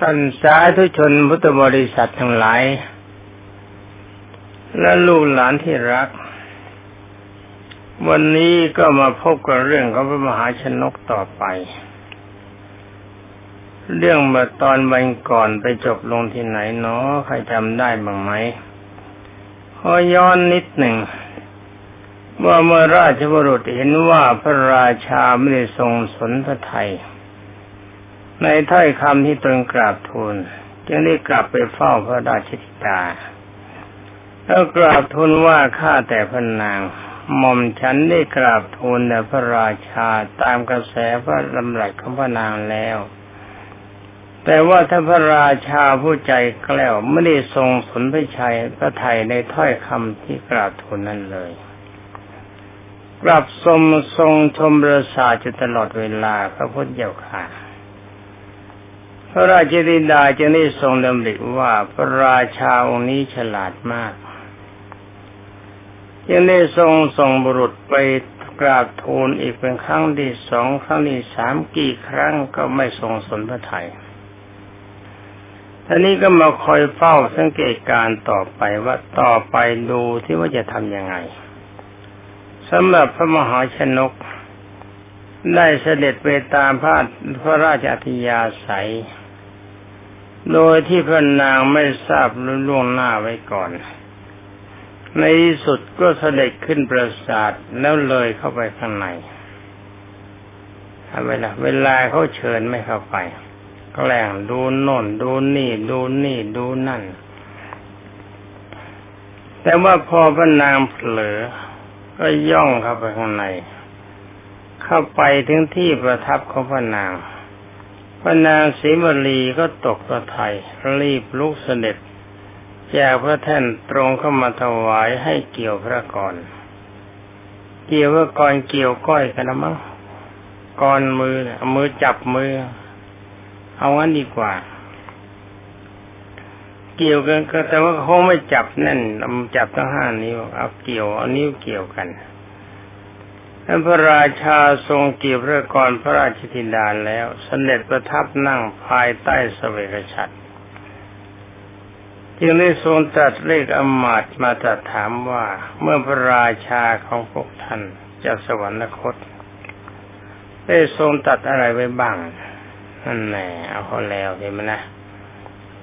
ท่านสาธุชนพุทธบริษัททั้งหลาย และลูกหลานที่รัก วันนี้ก็มาพบกับเรื่องของพระมหาชนกต่อไป เรื่องเมื่อตอนวันก่อนไปจบลงที่ไหนเนาะใครจำได้บ้างไหมขอย้อนนิดหนึ่งว่าเมื่อราชบุรุษเห็นว่าพระราชาไม่ได้ทรงสนพระไทย ในถ้อยคำที่ตนกราบทูลจึงได้กลับไปเฝ้าพระราชธิดาแล้วกราบทูลว่าข้าแต่พระนางหม่อมฉันได้กราบทูลแด่พระราชาตามกระแสพระลำรัสของพระนางแล้ว แต่ว่าถ้าพระราชาผู้ใจแกล้วไม่ได้ทรงสนพระชัยพระไทยในถ้อยคำที่กราบทูลนั้นเลยกลับทรงทรงชมประสาทจตลอดเวลาพระพุทธเจ้าค่ะ พระราชธิดาจะได้ทรงดำริว่าพระราชาองค์นี้ฉลาดมากยังได้ทรงส่งบุรุษไปกราบทูลอีกเป็นครั้งที่สองครั้งที่สามกี่ครั้งก็ไม่ทรงสนพระไทยท่านี้ก็มาคอยเฝ้าสังเกตการต่อไปว่าต่อไปดูที่ว่าจะทำยังไงสำหรับพระมหาชนก ได้เสด็จไปตามพระพระราชอธิยาศัย โดยที่พระนางไม่ทราบล่วงหน้าไว้ก่อน ในที่สุดก็เสด็จขึ้นปราสาทแล้วเลยเข้าไปข้างในเวลาเวลาเขาเชิญไม่เข้าไปแหลงดูโน่นดูนี่ ดูนี่ดูนั่น แต่ว่าพอพระนางเผลอ ก็ย่องเข้าไปข้างใน เข้าไปถึงที่ประทับของพระนาง พระนางศรีมลีก็ตกประทัยรีบลุกเสด็จแจกพระแท่นตรงเข้ามาถวายให้เกี่ยวพระกรเกี่ยวว่ากรเกี่ยวก้อยกันนะมั้งกรมือเอามือจับมือ เอางั้นดีกว่า เกี่ยวกันก็แต่ว่าเขาไม่จับแน่นจับทั้งห้านิ้วเอาเกี่ยวเอานิ้วเกี่ยวกัน ท่านพระราชาทรงเกียรติพระกรพระราชธิดาแล้วสเสด็จประทับนั่งภายใต้สเวกฉัตรจึงได้ทรงตรัสเรียกอมาตมาตรัสถามว่าเมื่อพระราชาของพวกท่านจะสวรรคต ได้ทรงตัดอะไรไว้บ้างนั่นแหละเอาเขาแล้วเห็นไหมนะ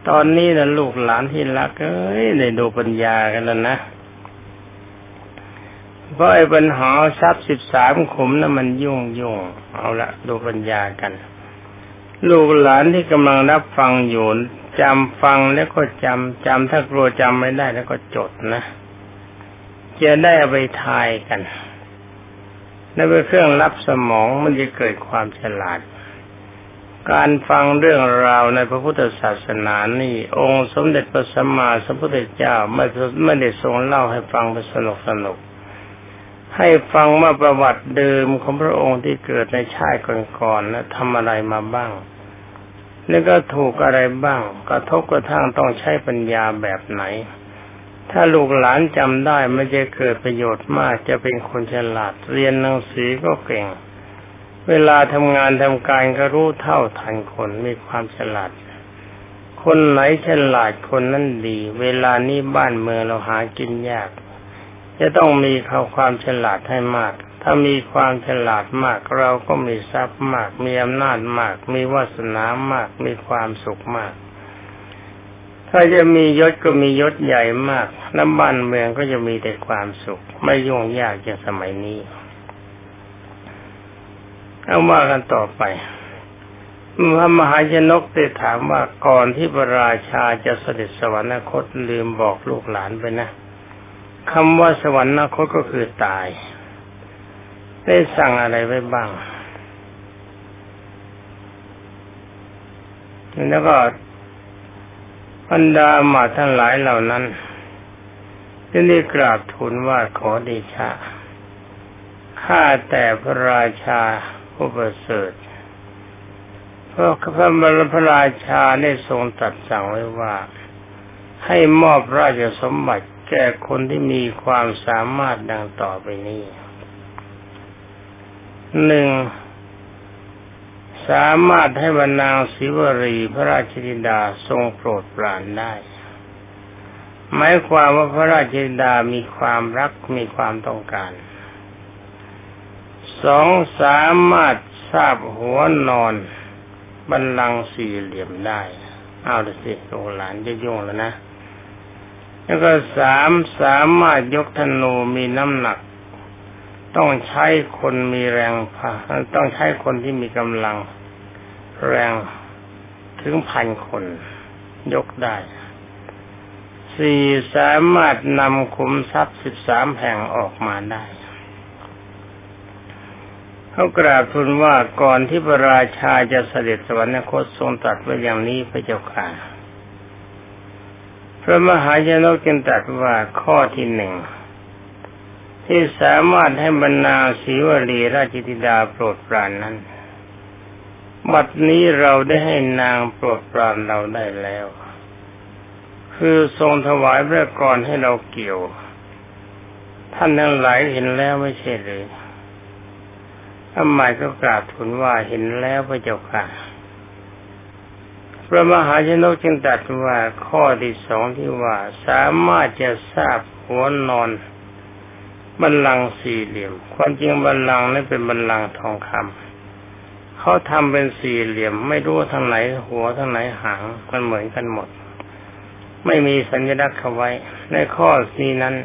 ตอนนี้นะลูกหลานที่รักเอ้ยได้ดูปัญญากันแล้วนะ เพราะไอ้ปัญหาทรัพย์สิบสามขุมนะั้นมันยุ่งยุ่งเอาละดูปัญญากัน ลูกหลานที่กำลังรับฟังอยู่จำฟังแล้วก็จำจำถ้ากลัวจำไม่ได้แล้วก็จดนะจะได้เอาไปทายกันนั่นเป็นเครื่องรับสมองมันจะเกิดความฉลาด การฟังเรื่องราวในพระพุทธศาสนานี่ องค์สมเด็จพระสัมมาสัมพุทธเจ้าไม่ไม่ได้ทรงเล่าให้ฟังเป็นสนุกสนุก ให้ฟังว่าประวัติเดิมของพระองค์ที่เกิดในชาติก่อนๆนะทำอะไรมาบ้าง แล้วก็ถูกอะไรบ้าง กระทบกระทั่งต้องใช้ปัญญาแบบไหน ถ้าลูกหลานจำได้ไมันจะเกิดประโยชน์มากจะเป็นคนฉลาด เรียนหนังสือก็เก่ง เวลาทำงานทำการก็รู้เท่าทันคนมีความฉลาด คนไหนฉลาดคนนั้นดี เวลานี้บ้านเมืองเราหากินยาก จะต้องมีเขาความฉลาดให้มาก ถ้ามีความฉลาดมากเราก็มีทรัพย์มาก มีอำนาจมาก มีวาสนามาก มีความสุขมาก ถ้าจะมียศก็มียศใหญ่มากน้ำบ้านเมืองก็จะมีแต่ความสุข ไม่ยุ่งยากอย่างสมัยนี้เอาว่ากันต่อไปพระมหาชนกได้ถามว่าก่อนที่พระราชาจะเสด็จสวรรคตลืมบอกลูกหลานไปนะ คำว่าสวรรคตก็คือตาย ได้สั่งอะไรไว้บ้าง แล้วก็บรรดาหมาทั้งหลายเหล่านั้นจึงได้กราบทูลว่าขอเดชะ ข้าแต่พระราชาผู้ประเสริฐเพราะพระบรพระราชาได้ทรงตรัสสั่งไว้ว่า ให้มอบราชสมบัติ แก่คนที่มีความสามารถดังต่อไปนี้หนึ่งสามารถให้บรรนางศิวรีพระราชธิดาทรงโปรดปรานได้ หมายความว่าพระราชธิดามีความรักมีความต้องการสองสามารถทราบหัวนอนบันลังสี่เหลี่ยมได้ เอาละสิโงหลานจะยุ่งแล้วนะ แล้วก็สามสามารถยกธนูมีน้ำหนัก ต้องใช้คนมีแรงพาต้องใช้คนที่มีกำลังแรงถึงพันคน ยกได้สี่สามารถนำขุมทรัพย์สิบสามแห่งออกมาได้เขากราบทูลว่าก่อนที่พระราชาจะเสด็จสวรรคตทรงตรัสไว้อย่างนี้พระเจ้าค่ะ พระมหาชนกจึงตรัสว่าข้อที่หนึ่งที่สามารถให้บรรณาศีวลีราชธิดาโปรดปรานนั้น บัดนี้เราได้ให้นางโปรดปรานเราได้แล้ว คือทรงถวายพระกรให้เราเกี่ยว ท่านทั้งหลายเห็นแล้วไม่ใช่หรือทำไมก็กราบทูลว่าเห็นแล้วพระเจ้าค่ะ พระมหาชนกจึงตรัสว่าข้อที่สองที่ว่าสามารถจะทราบหัวนอนบันลังสี่เหลี่ยม ความจริงบันลังนั้นเป็นบันลังทองคำเขาทำเป็นสี่เหลี่ยม ไม่รู้ทางไหนหัวทางไหนหางมันเหมือนกันหมด ไม่มีสัญลักษณ์เขาไว้ ในข้อนี้นั้น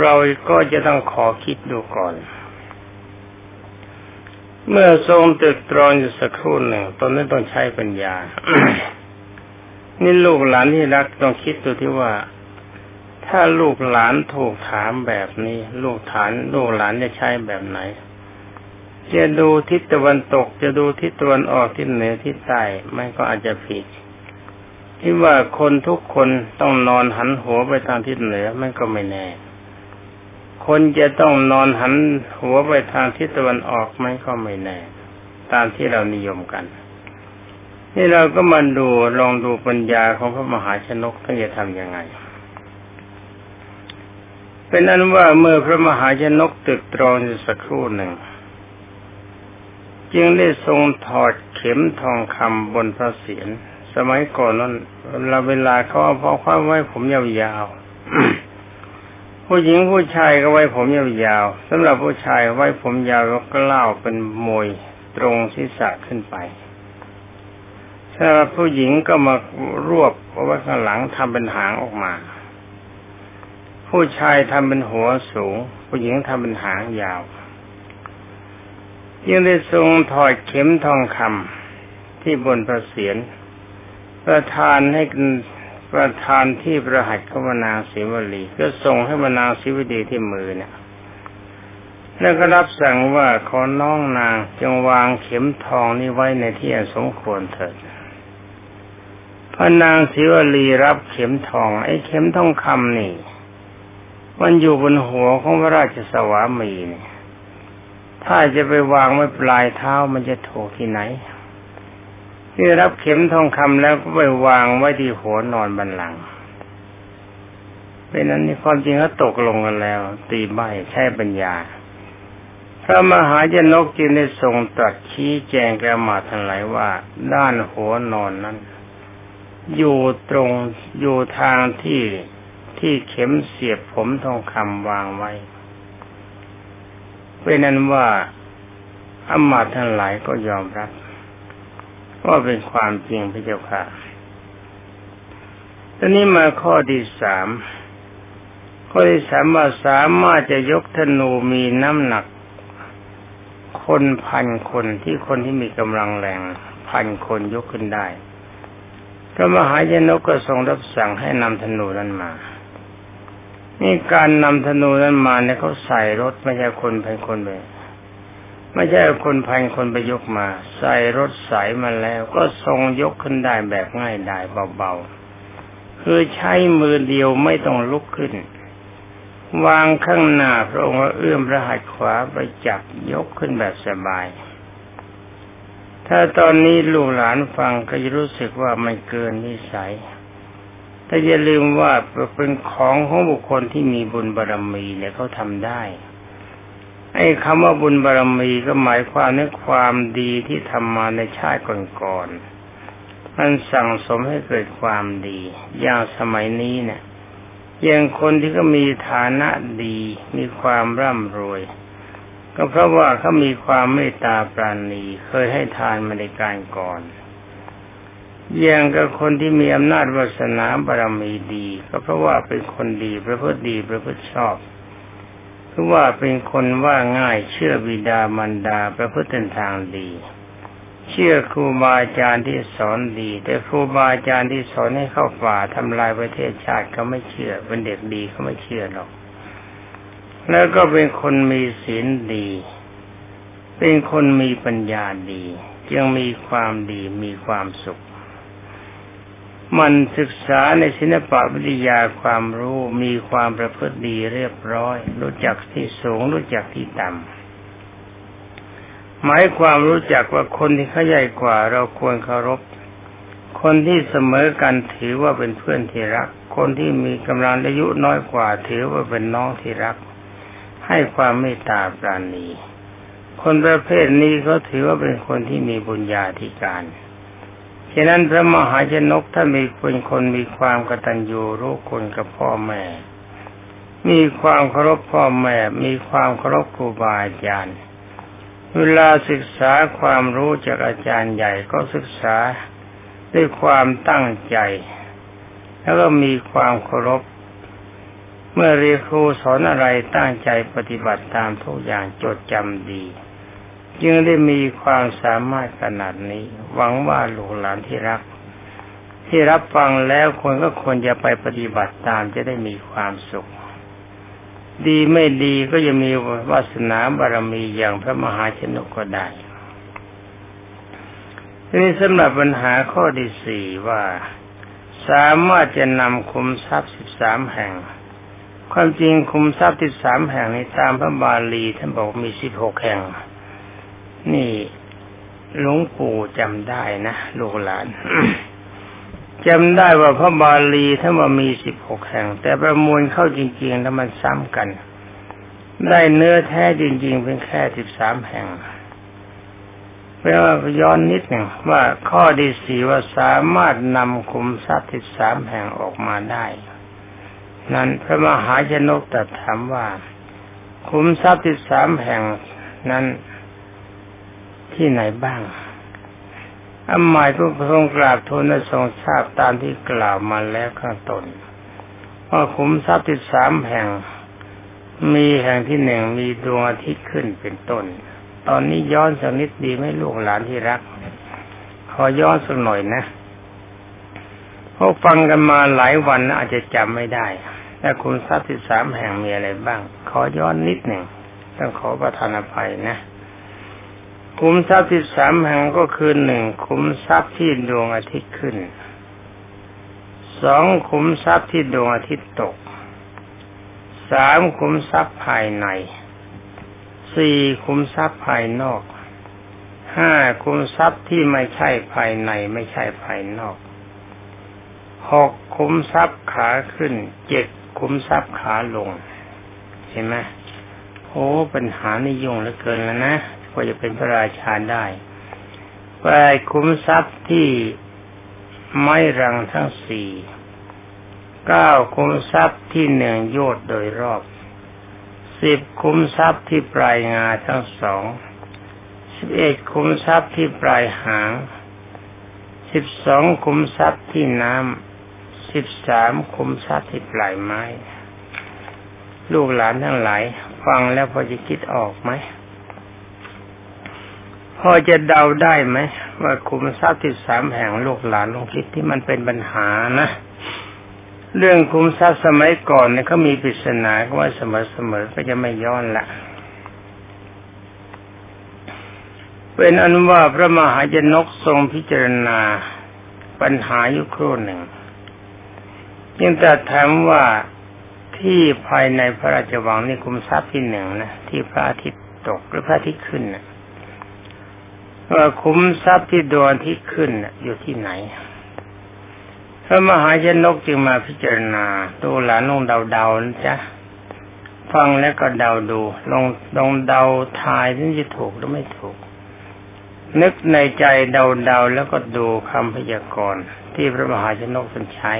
เราก็จะต้องขอคิดดูก่อน เมื่อทรงตึกตรองอยู่สักครู่หนึ่งตอนนั้นต้องใช้ปัญญา นี่ลูกหลานที่รักต้องคิดดูที่ว่า ถ้าลูกหลานถูกถามแบบนี้ ลูกฐาน ลูกหลานจะใช้แบบไหน จะดูทิศตะวันตก จะดูทิศตะวันออกทิศเหนือทิศใต้มันก็อาจจะผิดที่ว่าคนทุกคนต้องนอนหันหัวไปทางทิศเหนือมันก็ไม่แน่ คนจะต้องนอนหันหัวไปทางทิศตะวันออกมันก็ไม่แน่ ตามที่เรานิยมกัน นี่เราก็มาดูลองดูปัญญาของพระมหาชนกท่านจะทำยังไง เป็นนั้นว่าเมื่อพระมหาชนกตึกตรองอยู่สักครู่หนึ่ง จึงได้ทรงถอดเข็มทองคำบนพระเศียรสมัยก่อนนั้นเราเวลาเขาเอาพ่อคว้าไว้ผมยาวๆ ผู้หญิงผู้ชายก็ไว้ผมยาวๆสำหรับผู้ชายไว้ผมยาวแล้วก็เล่าเป็นมวยตรงศีรษะขึ้นไปสำหรับผู้หญิงก็มารวบเอาไว้ข้างหลังทำเป็นหางออกมา ผู้ชายทำเป็นหัวสูง ผู้หญิงทำเป็นหางยาว ยังได้ทรงถอดเข็มทองคำที่บนพระเศียรประทานให้ ประทานที่ประหัตขมนางศิวลีก็ส่งให้มนางศิวลีที่มือเนี่ยแล้วก็รับสั่งว่าขอน้องนางจงวางเข็มทองนี้ไว้ในที่สมควรเถิดพระนางศิวลีรับเข็มทอง ไอ้เข็มทองคำนี่ มันอยู่บนหัวของพระราชสวามีเนี่ยถ้าจะไปวางไว้ปลายเท้ามันจะถูกที่ไหน ที่รับเข็มทองคำแล้วก็ไปวางไว้ที่หัวนอนบันหลังเป็นนั้นนี่ความจริงเขาตกลงกันแล้ว ตีใบใช้ปัญญาพระมหาจนกจึงได้ทรงตรัสชี้แจงแกมาทั้งหลายว่า ด้านหัวนอนนั้น อยู่ตรงอยู่ทางที่ที่เข็มเสียบผมทองคำวางไว้ เป็นนั้นว่าอมาทั้งหลายก็ยอมรับ ก็เป็นความจริงพระเจ้าค่ะตอนนี้มาข้อที่สามข้อที่สามว่าสามารถจะยกธนูมีน้ำหนัก คนพันคนที่คนที่มีกำลังแรงพันคนยกขึ้นได้พระมหายนกก็ทรงรับสั่งให้นำธนูนั้นมา นี่การนำธนูนั้นมาเนี่ยเขาใส่รถไม่ใช่คนพันคนไป ไม่ใช่คนพันคนไปยกมา ใส่รถสายมาแล้ว ก็ทรงยกขึ้นได้แบบง่ายดายเบาๆ คือใช้มือเดียวไม่ต้องลุกขึ้น วางข้างหน้าพระองค์เอื้อมพระหัตถ์ขวาไปจับยกขึ้นแบบสบาย ถ้าตอนนี้ลูกหลานฟังก็จะรู้สึกว่ามันเกินนิสัยแต่อย่าลืมว่าเป็นของของบุคคลที่มีบุญบารรมีเนี่ยเขาทำได้ ไอ้คำว่าบุญบารมีก็หมายความในความดีที่ทำมาในชาติก่อนๆมันสั่งสมให้เกิดความดี อย่างสมัยนี้เนี่ยอย่างคนที่ก็มีฐานะดี มีความร่ำรวย ก็เพราะว่าเขามีความเมตตาปราณี เคยให้ทานมาในการก่อนอย่างกับคนที่มีอำนาจวาสนาบารมีดี ก็เพราะว่าเป็นคนดีประพฤติดีประพฤติชอบ คือว่าเป็นคนว่าง่ายเชื่อบิดามารดาประพฤติทางดี เชื่อครูบาอาจารย์ที่สอนดี แต่ครูบาอาจารย์ที่สอนให้เข้าป่าทำลายประเทศชาติเขาไม่เชื่อ เป็นเด็กดีเขาไม่เชื่อหรอก แล้วก็เป็นคนมีศีลดี เป็นคนมีปัญญาดี ยังมีความดีมีความสุข มันศึกษาในศิลปวิทยาความรู้มีความประพฤติดีเรียบร้อย รู้จักที่สูงรู้จักที่ต่ำหมายความรู้จักว่าคนที่เขาใหญ่กว่าเราควรเคารพ คนที่เสมอกันถือว่าเป็นเพื่อนที่รัก คนที่มีกำลังอายุน้อยกว่า ถือว่าเป็นน้องที่รัก ให้ความเมตตาปราณีคนประเภทนี้เขาถือว่าเป็นคนที่มีบุญญาธิการ ฉะนั้นพระมหาชนกถ้ามีเป็นคนมีความกตัญญูรู้คุณกับพ่อแม่ มีความเคารพพ่อแม่ มีความเคารพครูบาอาจารย์ เวลาศึกษาความรู้จากอาจารย์ใหญ่ก็ศึกษาด้วยความตั้งใจ แล้วก็มีความเคารพ เมื่อเรียนครูสอนอะไรตั้งใจปฏิบัติตามทุกอย่างจดจำดี จึงได้มีความสามารถขนาดนี้ หวังว่าลูกหลานที่รัก ที่รับฟังแล้วคนก็ควรจะไปปฏิบัติตามจะได้มีความสุข ดีไม่ดีก็จะมีวาสนาบารมีอย่างพระมหาชนกก็ได้ทีนี้สำหรับปัญหาข้อที่สี่ว่า สามารถจะนำคุมทรัพย์สิบสามแห่ง ความจริงคุมทรัพย์สิบสามแห่งในตามพระบาลีท่านบอกมีสิบหกแห่ง นี่หลวงปู่จำได้นะลูกหลานจำได้ว่าพระบาลีถ้าว่ามีสิบหกแห่ง แต่ประมวลเข้าจริง ๆ แล้วมันซ้ำกัน ได้เนื้อแท้จริง ๆ เป็นแค่สิบสามแห่งแปลว่าย้อนนิดหนึ่งว่าข้อดีสี่ว่าสามารถนำคุมทรัพย์สิบสามแห่งออกมาได้ นั้นพระมหาชนกตรัสถามว่า คุมทรัพย์สิบสามแห่งนั้น ที่ไหนบ้างอันหมายก็ทรงกราบทูลและทรงทราบตามที่กล่าวมาแล้วข้างต้นว่าขุมทรัพย์ที่สามแห่ง มีแห่งที่หนึ่งมีดวงอาทิตย์ขึ้นเป็นต้น ตอนนี้ย้อนสักนิดดีไหมลูกหลานที่รัก ขอย้อนสักหน่อยนะพวกฟังกันมาหลายวันอาจจะจำไม่ได้แต่คุณทรัพย์ที่สามแห่งมีอะไรบ้าง ขอย้อนนิดหนึ่งต้องขอประทานอภัยนะ ขุมทรัพย์ที่สามแห่งก็คือหนึ่งขุมทรัพย์ที่ดวงอาทิตย์ขึ้นสองขุมทรัพย์ที่ดวงอาทิตย์ตกสามขุมทรัพย์ภายในสี่ขุมทรัพย์ภายนอกห้าขุมทรัพย์ที่ไม่ใช่ภายในไม่ใช่ภายนอกหกขุมทรัพย์ขาขึ้นเจ็ดขุมทรัพย์ขาลง เห็นไหมโอ้ปัญหานี่ยุ่งเหลือเกินแล้วนะ ก็จะเป็นพระราชาได้ไปคุ้มทรัพย์ที่ไม้รังทั้งสี่เก้าคุ้มทรัพย์ที่หนึ่งโยดโดยรอบสิบคุ้มทรัพย์ที่ปลายงาทั้งสองสิบเอ็ดคุ้มทรัพย์ที่ปลายหางสิบสองคุ้มทรัพย์ที่น้ำสิบสามคุ้มทรัพย์ที่ปลายไม้ ลูกหลานทั้งหลาย ฟังแล้วพอจะคิดออกไหม พอจะเดาได้ไหมว่าคุมทรัพย์ที่สามแห่งลูกหลานลงคิดที่มันเป็นปัญหานะ เรื่องคุมทรัพย์สมัยก่อนเนี่ยเขามีปริศนาว่าเสมอๆก็จะไม่ย้อนละเป็นอนุว่าพระมหาจนกทรงพิจารณาปัญหาอยู่ครู่หนึ่งยังแต่ถามว่าที่ภายในพระราชวังนี่คุมทรัพย์ที่หนึ่งนะที่พระอาทิตย์ตกหรือพระอาทิตย์ขึ้นนะ ว่าคุ้มทรัพย์ที่ดวนที่ขึ้นอยู่ที่ไหนพระมหาชนกจึงมาพิจารณาตัวหลานลงเดาๆนะจ๊ะฟังแล้วก็เดาดูลองลองเดาทายถึงจะถูกหรือไม่ถูก นึกในใจเดาเดาแล้วก็ดูคำพยากรณ์ที่พระมหาชนกท่านใช้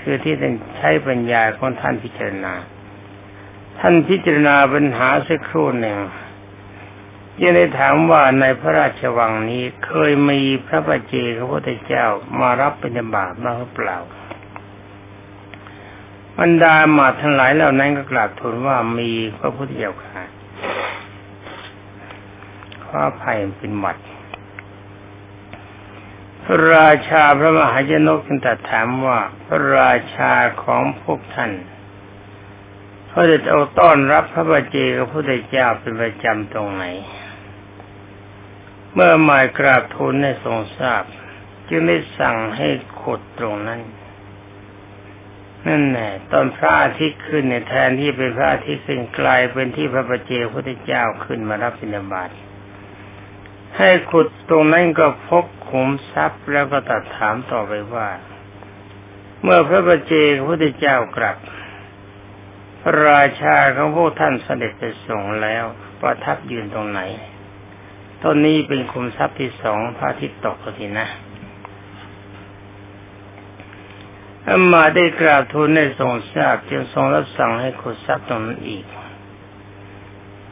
คือที่ท่านใช้ปัญญาของท่านพิจารณา ท่านพิจารณาปัญหาสักครู่หนึ่ง ยังได้ถามว่าในพระราชวังนี้เคยมีพระบัจเจกพระพุทธเจ้ามารับเป็นบาตบ้างหรือเปล่าบรรดาหมาทั้งหลายเหล่านั้นก็กราบทูลว่ามีพระพุทธเจ้าค่ะข้าภัยเป็นหมัด พระราชาพระมหาชนกจึงตรัสถามว่าพระราชาของพวกท่านเขาจะเอาต้อนรับพระบัจเจกพระพุทธเจ้าเป็นประจำตรงไหน เมื่อหมายกราบทูลในทรงทราบ จึงได้สั่งให้ขุดตรงนั้นนั่นแหละตอนพระอาทิตย์ขึ้นเนี่ยแทนที่เป็นพระอาทิตย์ขึ้นกลเป็นที่พระประเจพุทธเจ้าขึ้นมารับบิณฑบาตให้ขุดตรงนั้นก็พบขุมทรัพย์แล้วก็ตัดถามต่อไปว่า เมื่อพระประเจพุทธเจ้ากลับ พระราชาของพวกท่านเสด็จไปส่งแล้วประทับยืนตรงไหน ต้นนี้เป็นคุมทรัพย์ที่สองพระอาทิตย์ตกทีนะอามาได้กราบทูลในทรงทราบจึงทรงรับสั่งให้ขุดทรัพย์ตรงนั้นอีก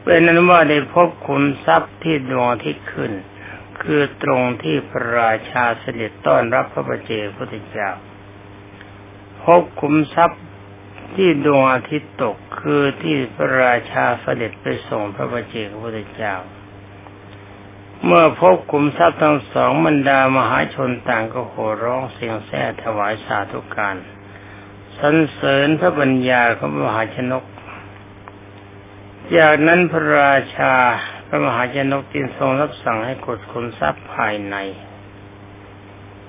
เป็นนั้นว่าได้พบขุมทรัพย์ที่ดวงที่ขึ้น คือตรงที่พระราชาเสด็จต้อนรับพระประเจพุทธเจ้า พบขุมทรัพย์ที่ดวงอาทิตย์ตกคือที่พระราชาเสด็จไปส่งพระประเจพุทธเจ้า เมื่อพบคุมทรัพย์ทั้งสองบรรดามหาชนต่างก็โห่ร้องเสียงแซ่ถวายสาธุการสรรเสริญพระบัญญาของมหาชนก จากนั้นพระราชาพระมหาชนกจึงทรงรับสั่งให้กดคุมทรัพย์ภายใน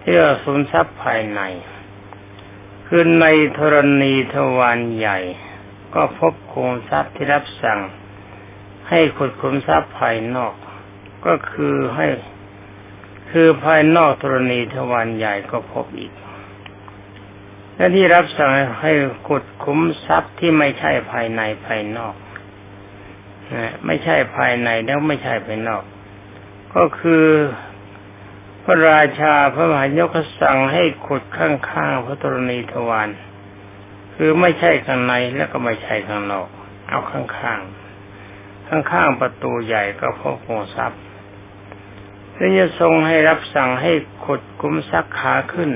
ที่ว่าสุนทรัพย์ภายในคือในธรณีทวารใหญ่ ก็พบคุมทรัพย์ที่รับสั่ง ให้ขุดคุมทรัพย์ภายนอก ก็คือให้คือภายนอกธรณีทวารใหญ่ก็พบอีกและที่รับสั่งให้ขุดคุ้มทรัพย์ที่ไม่ใช่ภายในภายนอกนะไม่ใช่ภายในแล้วไม่ใช่ภายนอก ก็คือพระราชาพระมหายกสั่งให้ขุดข้างๆพระธรณีทวารคือไม่ใช่ข้างในแล้วก็ไม่ใช่ข้างนอก เอาข้างๆข้างๆประตูใหญ่ก็พบโงทรัพย์ แล้วจะทรงให้รับสั่งให้ขุดกุมซักขาขึ้น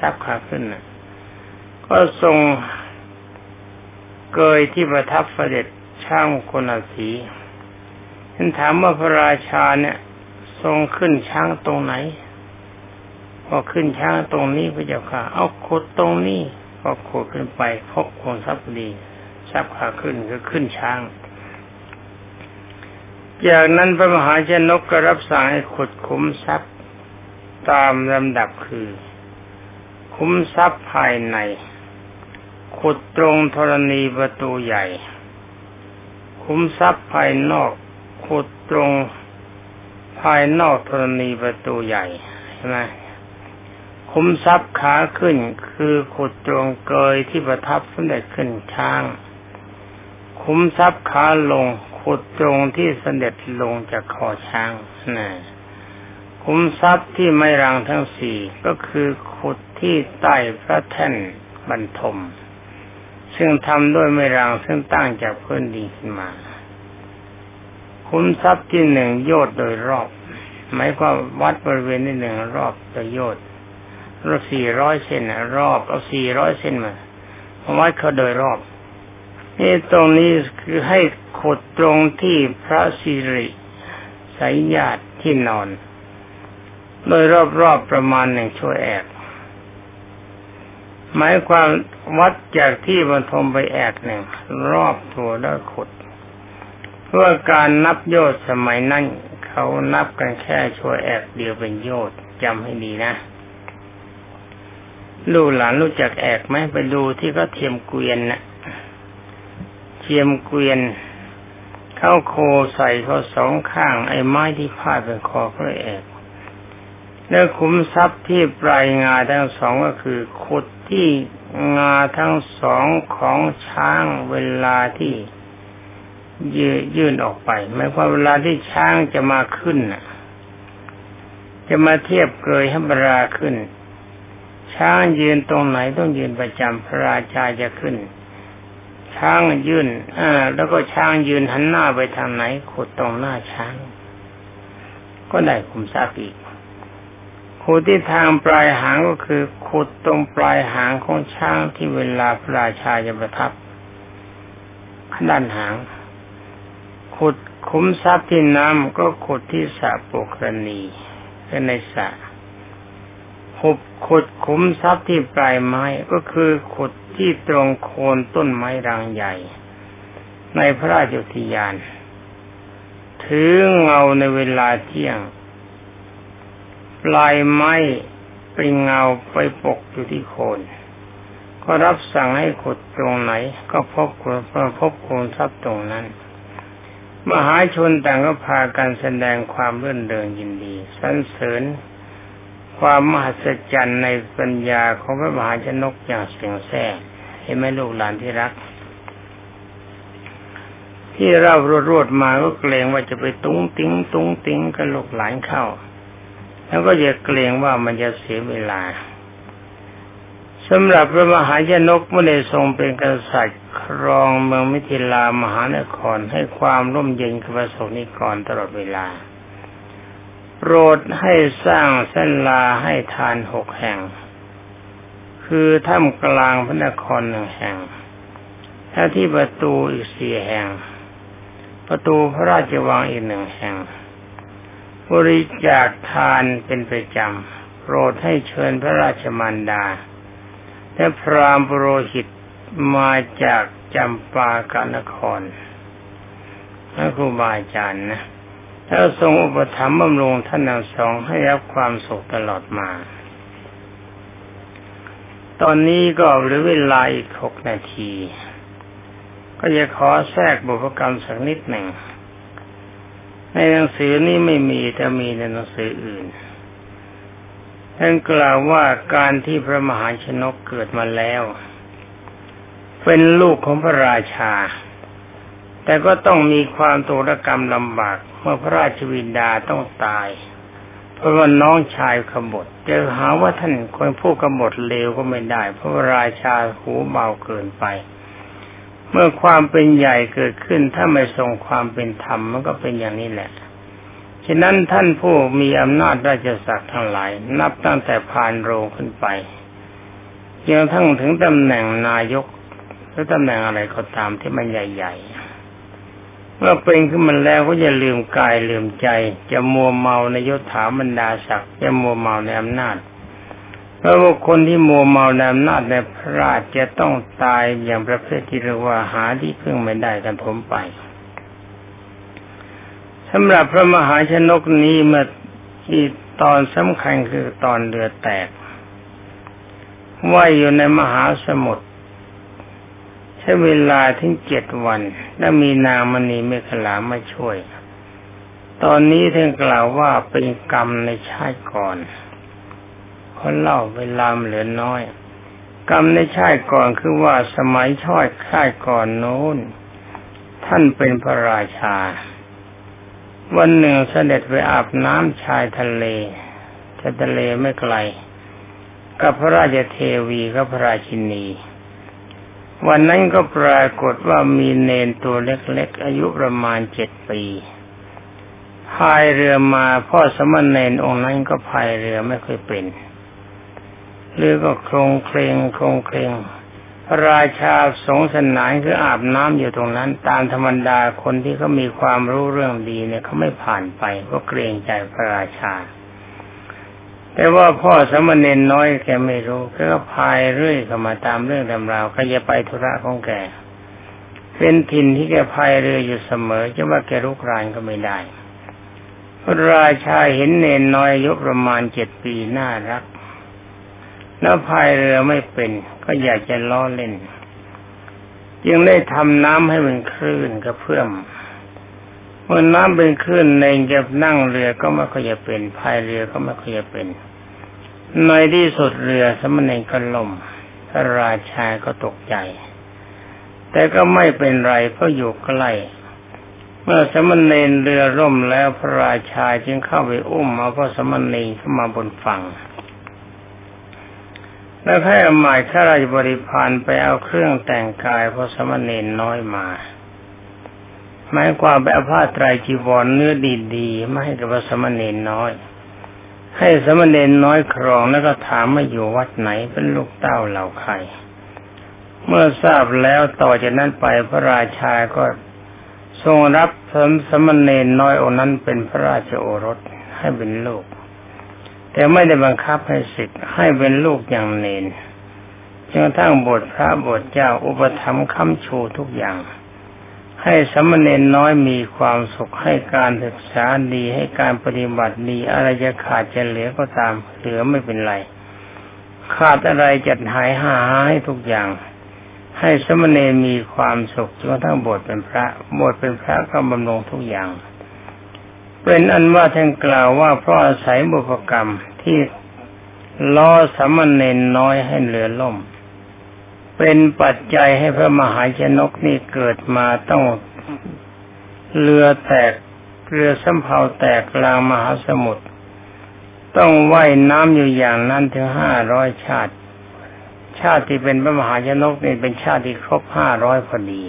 ซักขาขึ้นก็ทรงเกยที่ประทับเสด็จช่างคนอาศีท่านถามว่าพระราชาเนี่ย ทรงขึ้นช้างตรงไหนพอขึ้นช้างตรงนี้พระเจ้าค่ะ เอาขุดตรงนี้พอขุดขึ้นไปพบคนทรัพย์ดีทรัพย์ขาขึ้นก็ขึ้นช้าง จากนั้นพระมหาชนกก็รับสั่งให้ขุดคุ้มทรัพย์ ตามลำดับคือ คุ้มทรัพย์ภายใน ขุดตรงธรณีประตูใหญ่ คุ้มทรัพย์ภายนอก ขุดตรงภายนอกธรณีประตูใหญ่ใช่ไหมคุ้มทรัพย์ขาขึ้นคือขุดตรงเกยที่ประทับสมเด็จขึ้นช้าง คุ้มทรัพย์ขาลง ขุดตรงที่เสด็จลงจากคอช้างนะคุ้มทรัพย์ที่ไม่รังทั้งสี่ก็คือขุดที่ใต้พระแท่นบรรทม ซึ่งทำด้วยไม่รังซึ่งตั้งจากพื้นดินขึ้นมาคุ้มทรัพย์ที่หนึ่งโยดโดยรอบหมายความวัดบริเวณที่หนึ่งรอบโดยโยดรอบสี่ร้อยเซนรอบเอาสี่ร้อยเซนมาวัดเขาโดยรอบ นี่ตรงนี้คือให้ขุดตรงที่พระสิริสายญาติที่นอน โดยรอบๆประมาณหนึ่งชั่วแอกหมายความวัดจากที่บรรทมไปแอกหนึ่ง รอบตัวแล้วขุด เพื่อการนับโยชน์สมัยนั้นเขานับกันแค่ชั่วแอกเดียวเป็นโยชน์จำให้ดีนะลูกหลานรู้จักแอกไหมไปดูที่เขาเทียมเกวียนนะ เทียมเกวียน เข้าโคใส่เขาสองข้าง ไอ้ไม้ที่พาดเป็นคอพระเอกแล้วขุมทรัพย์ที่ปลายงาทั้งสองก็คือขุดที่งาทั้งสองของช้างเวลาที่ยืยื่นออกไปหมายความเวลาที่ช้างจะมาขึ้นจะมาเทียบเกยให้บราขึ้น ช้างยืนตรงไหนต้องยืนประจำพระราชาจะขึ้น ช้างยืนอ่าแล้วก็ช้างยืนหันหน้าไปทางไหนขุดตรงหน้าช้าง ก็ได้คุมทรัพย์อีกขุดที่ทางปลายหางก็คือขุดตรงปลายหางของช้างที่เวลาพระราชาจะประทับขด้านหาง ขุดคุ้มทรัพย์ที่น้ำก็ขุดที่สระปุกรณีคือในสระขุดขุดคุ้มทรัพย์ที่ปลายไม้ก็คือขุด ที่ตรงโคนต้นไม้รางใหญ่ ในพระราชอุทยาน ถือเงาในเวลาเที่ยง ปลายไม้เป็นเงาไปปกอยู่ที่โคน ก็รับสั่งให้ขุดตรงไหน ก็พบคนพบโคนทรัพย์ตรงนั้น มหาชนต่างก็พากันแสดงความเรื่นเริงยินดี สรรเสริญ ความมหัศจรรย์ในปัญญาของพระมหาชนกอย่างเที่ยงแท้เห็นไหมลูกหลานที่รัก ที่เรารวบๆมาก็เกรงว่าจะไปตุ้งติ้งตุ้งติ้งกับลูกหลานเข้า แล้วก็อย่าเกรงว่ามันจะเสียเวลาสำหรับพระมหาชนกเมื่อได้ทรงเป็นกษัตริย์ครองเมืองมิถิลามหานครให้ความร่มเย็นกับประสงนิกรตลอดเวลา ปรดให้สร้างเส้นลาให้ทานหกแห่ง คือถ้ำกลางพระนครหนึ่งแห่งถ้าที่ประตูอีกสี่แห่ง ประตูพระราชวังอีกหนึ่งแห่ง บริจาคทานเป็นประจำ โปรดให้เชิญพระราชมารดา และพรามปรหิตมาจากจำปากานครพระครูบาอาจารย์นะ ถ้าทรงอุปถัมภ์บำรุงท่านทั้งสองให้รับความสุขตลอดมา ตอนนี้ก็เหลือเวลาอีกหกนาที ก็จะขอแทรกบุพกรรมสักนิดหนึ่ง ในหนังสือนี้ไม่มีแต่มีในหนังสืออื่น ท่านกล่าวว่าการที่พระมหาชนกเกิดมาแล้ว เป็นลูกของพระราชา แต่ก็ต้องมีความตุรกรรมลำบาก เมื่อพระราชวินดาต้องตาย เพราะว่าน้องชายขบฏจะหาว่าท่านคนผู้ขบฏเลวก็ไม่ได้ เพราะาราชาหูเบาเกินไป เมื่อความเป็นใหญ่เกิดขึ้น ถ้าไม่ทรงความเป็นธรรมมันก็เป็นอย่างนี้แหละฉะนั้นท่านผู้มีอำนาจราชศักดิ์ทั้งหลาย นับตั้งแต่พานโรงขึ้นไปจนทั้งถึงตำแหน่งนายกหรือตำแหน่งอะไรก็ตามที่มันใหญ่ ๆ มื่อเป็นขึ้นมาแล้วก็อย่าลืมกายลืมใจ จะมัวเมาในยศถาบรรดาศักดิ์จะมัวเมาในอำนาจเพราะว่าคนที่มัวเมาในอำนาจในพระราชจะต้องตายอย่างประเภทที่เรียกว่าหาที่พึ่งไม่ได้กันผมไปสำหรับพระมหาชนกนี้เมื่อที่ตอนสำคัญคือตอนเรือแตกว่ายอยู่ในมหาสมุทร ช้เวลาถึงเจ็ดวัน และมีนางมณีเมขลามาช่วย ตอนนี้ท่านกล่าวว่าเป็นกรรมในชาติก่อนเขาเล่าเวลาเหลือน้อย กรรมในชาติก่อนคือว่าสมัยช่อยค่ายก่อนโน้น ท่านเป็นพระราชา วันหนึ่งเสด็จไปอาบน้ำชายทะเลชายทะเลไม่ไกล กับพระราชเทวีกับพระราชินี วันนั้นก็ปรากฏว่ามีเนนตัวเล็กๆ อายุประมาณเจ็ดปีพายเรือมาพ่อสมณเณรองค์นั้นก็พายเรือไม่ค่อยเป็นหรือก็โครงเคลงโครงเคลงพระราชาสงสนานคืออาบน้ำอยู่ตรงนั้น ตามธรรมดาคนที่เขามีความรู้เรื่องดีเนี่ยเขาไม่ผ่านไปก็เกรงใจพระราชา แต่ว่าพ่อสมณเณรน้อยแกไม่รู้ก็พายเรื่อยเข้ามาตามเรื่องตำราวก็จะไปธุระของแกเป็นถิ่นที่แกพายเรืออยู่เสมอจะว่าแกรุกรานก็ไม่ได้พระราชาเห็นเนนน้อยอายุประมาณเจ็ดปีน่ารักแล้วพายเรือไม่เป็น ก็อยากจะล้อเล่น จึงได้ทำน้ำให้เป็นคลื่นกระเพื่อม เมื่อน้ำเป็นคลื่นในจะนั่งเรือก็ไม่ค่อยจะเป็นพายเรือก็ไม่ค่อยจะเป็นในที่สุดเรือสมณเณรก็ล่มพระราชาก็ตกใจ แต่ก็ไม่เป็นไรเพราะอยู่ใกล้เมื่อสมณเณรเรือร่มแล้วพระราชาจึงเข้าไปอุ้มเอาพระสมณเณรเข้ามาบนฝั่งแล้วให้อมายข้าราชบริพารไปเอาเครื่องแต่งกายพระสมณเณรน้อยมา หมายความไปอาผ้าไตรจีวรเนื้อดีๆไมาให้กับสมณเณรน้อย ให้สมณเณรน้อยครองแล้วก็ถามมาอยู่วัดไหนเป็นลูกเต้าเหล่าใคร เมื่อทราบแล้วต่อจากนั้นไปพระราชาก็ทรงรับสมสมณเณรน้อยองนั้นเป็นพระราชโอรสให้เป็นลูก แต่ไม่ได้บังคับให้สิทธิ์ให้เป็นลูกอย่างเนนจนกระทั่งบทพระบทเจ้าอุปถัมภ์คำชูทุกอย่าง ให้สมณเณรน้อยมีความสุขให้การศึกษาดีให้การปฏิบัติดีอะไรจะขาดจะเหลือก็ตามเหลือไม่เป็นไรขาดอะไรจัดหายหาให้ทุกอย่าง ให้สมณเณรมีความสุขจนกระทั่งบวชเป็นพระบวชเป็นพระก็บำรุงทุกอย่าง เป็นอันว่าท่านกล่าวว่าเพราะอาศัยบุพกรรมที่ล้อสมณเณรน้อยให้เหลือล่ม เป็นปัจจัยให้พระมหาชนกนี่เกิดมาต้องเรือแตกเรือสำเภาแตกกลางมหาสมุทรต้องว่ายน้ำอยู่อย่างนั้นถึงห้าร้อยชาติ ชาติที่เป็นพระมหาชนกนี่เป็นชาติที่ครบห้าร้อยพอดี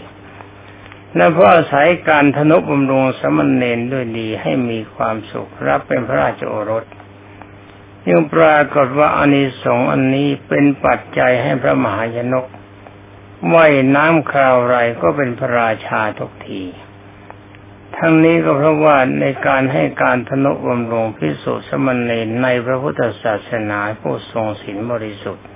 และเพราะอาศัยการทนุบำรุงสมณเณรด้วยดีให้มีความสุขรับเป็นพระราชโอรส ยังปรากฏว่าอานิสงส์อันนี้เป็นปัจจัยให้พระมหายนกว่ายน้ำคราวไรก็เป็นพระราชาทุกที ทั้งนี้ก็เพราะว่าในการให้การทนุบำรุงพิสุสมณีในพระพุทธศาสนาผู้ทรงศีลบริสุทธิ์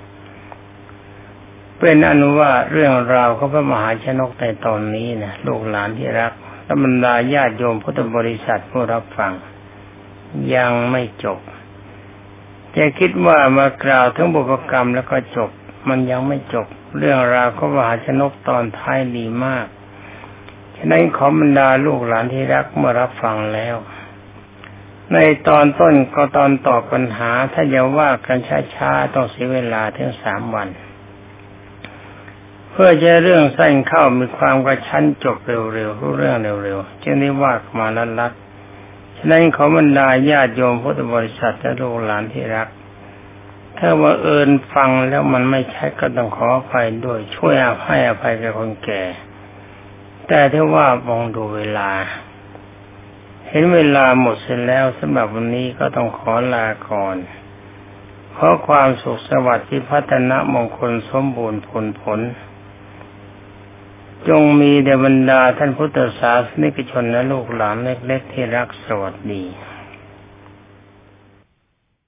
เป็นอนุว่าเรื่องราวของพระมหาชนกในตอนนี้นะลูกหลานที่รักธรรมดาญาติโยมพุทธบริษัทผู้รับฟัง ยังไม่จบ จะคิดว่ามากล่าวทั้งบุพกรรมแล้วก็จบ มันยังไม่จบ เรื่องราวของมหาชนกตอนท้ายดีมาก ฉะนั้นขอบรรดาลูกหลานที่รักเมื่อรับฟังแล้ว ในตอนต้นก็ตอนตอบปัญหา ถ้าจะว่ากันช้าๆต้องเสียเวลาถึงสามวัน เพื่อจะเรื่องสั้นเข้ามีความกระชั้นจบเร็วๆรู้เรื่องเร็วๆจึงได้ว่ามาลัดๆ นั้นขอบรรดาญาติโยมพุทธบริษัทและลูกหลานที่รัก ถ้าว่าเอินฟังแล้วมันไม่ใช่ก็ต้องขออภัยด้วยช่วยอภัยอภัยกับคนแก่ แต่ถ้าว่ามองดูเวลา เห็นเวลาหมดเสร็จแล้วสำหรับวันนี้ก็ต้องขอลาก่อนเพราะความสุขสวัสดิ์ที่พัฒนามงคลสมบูรณ์ผลผล จงมีเดบรรดาท่านพุทธศาสนิกชนและลูกหลานเล็กๆที่รักสวัสดี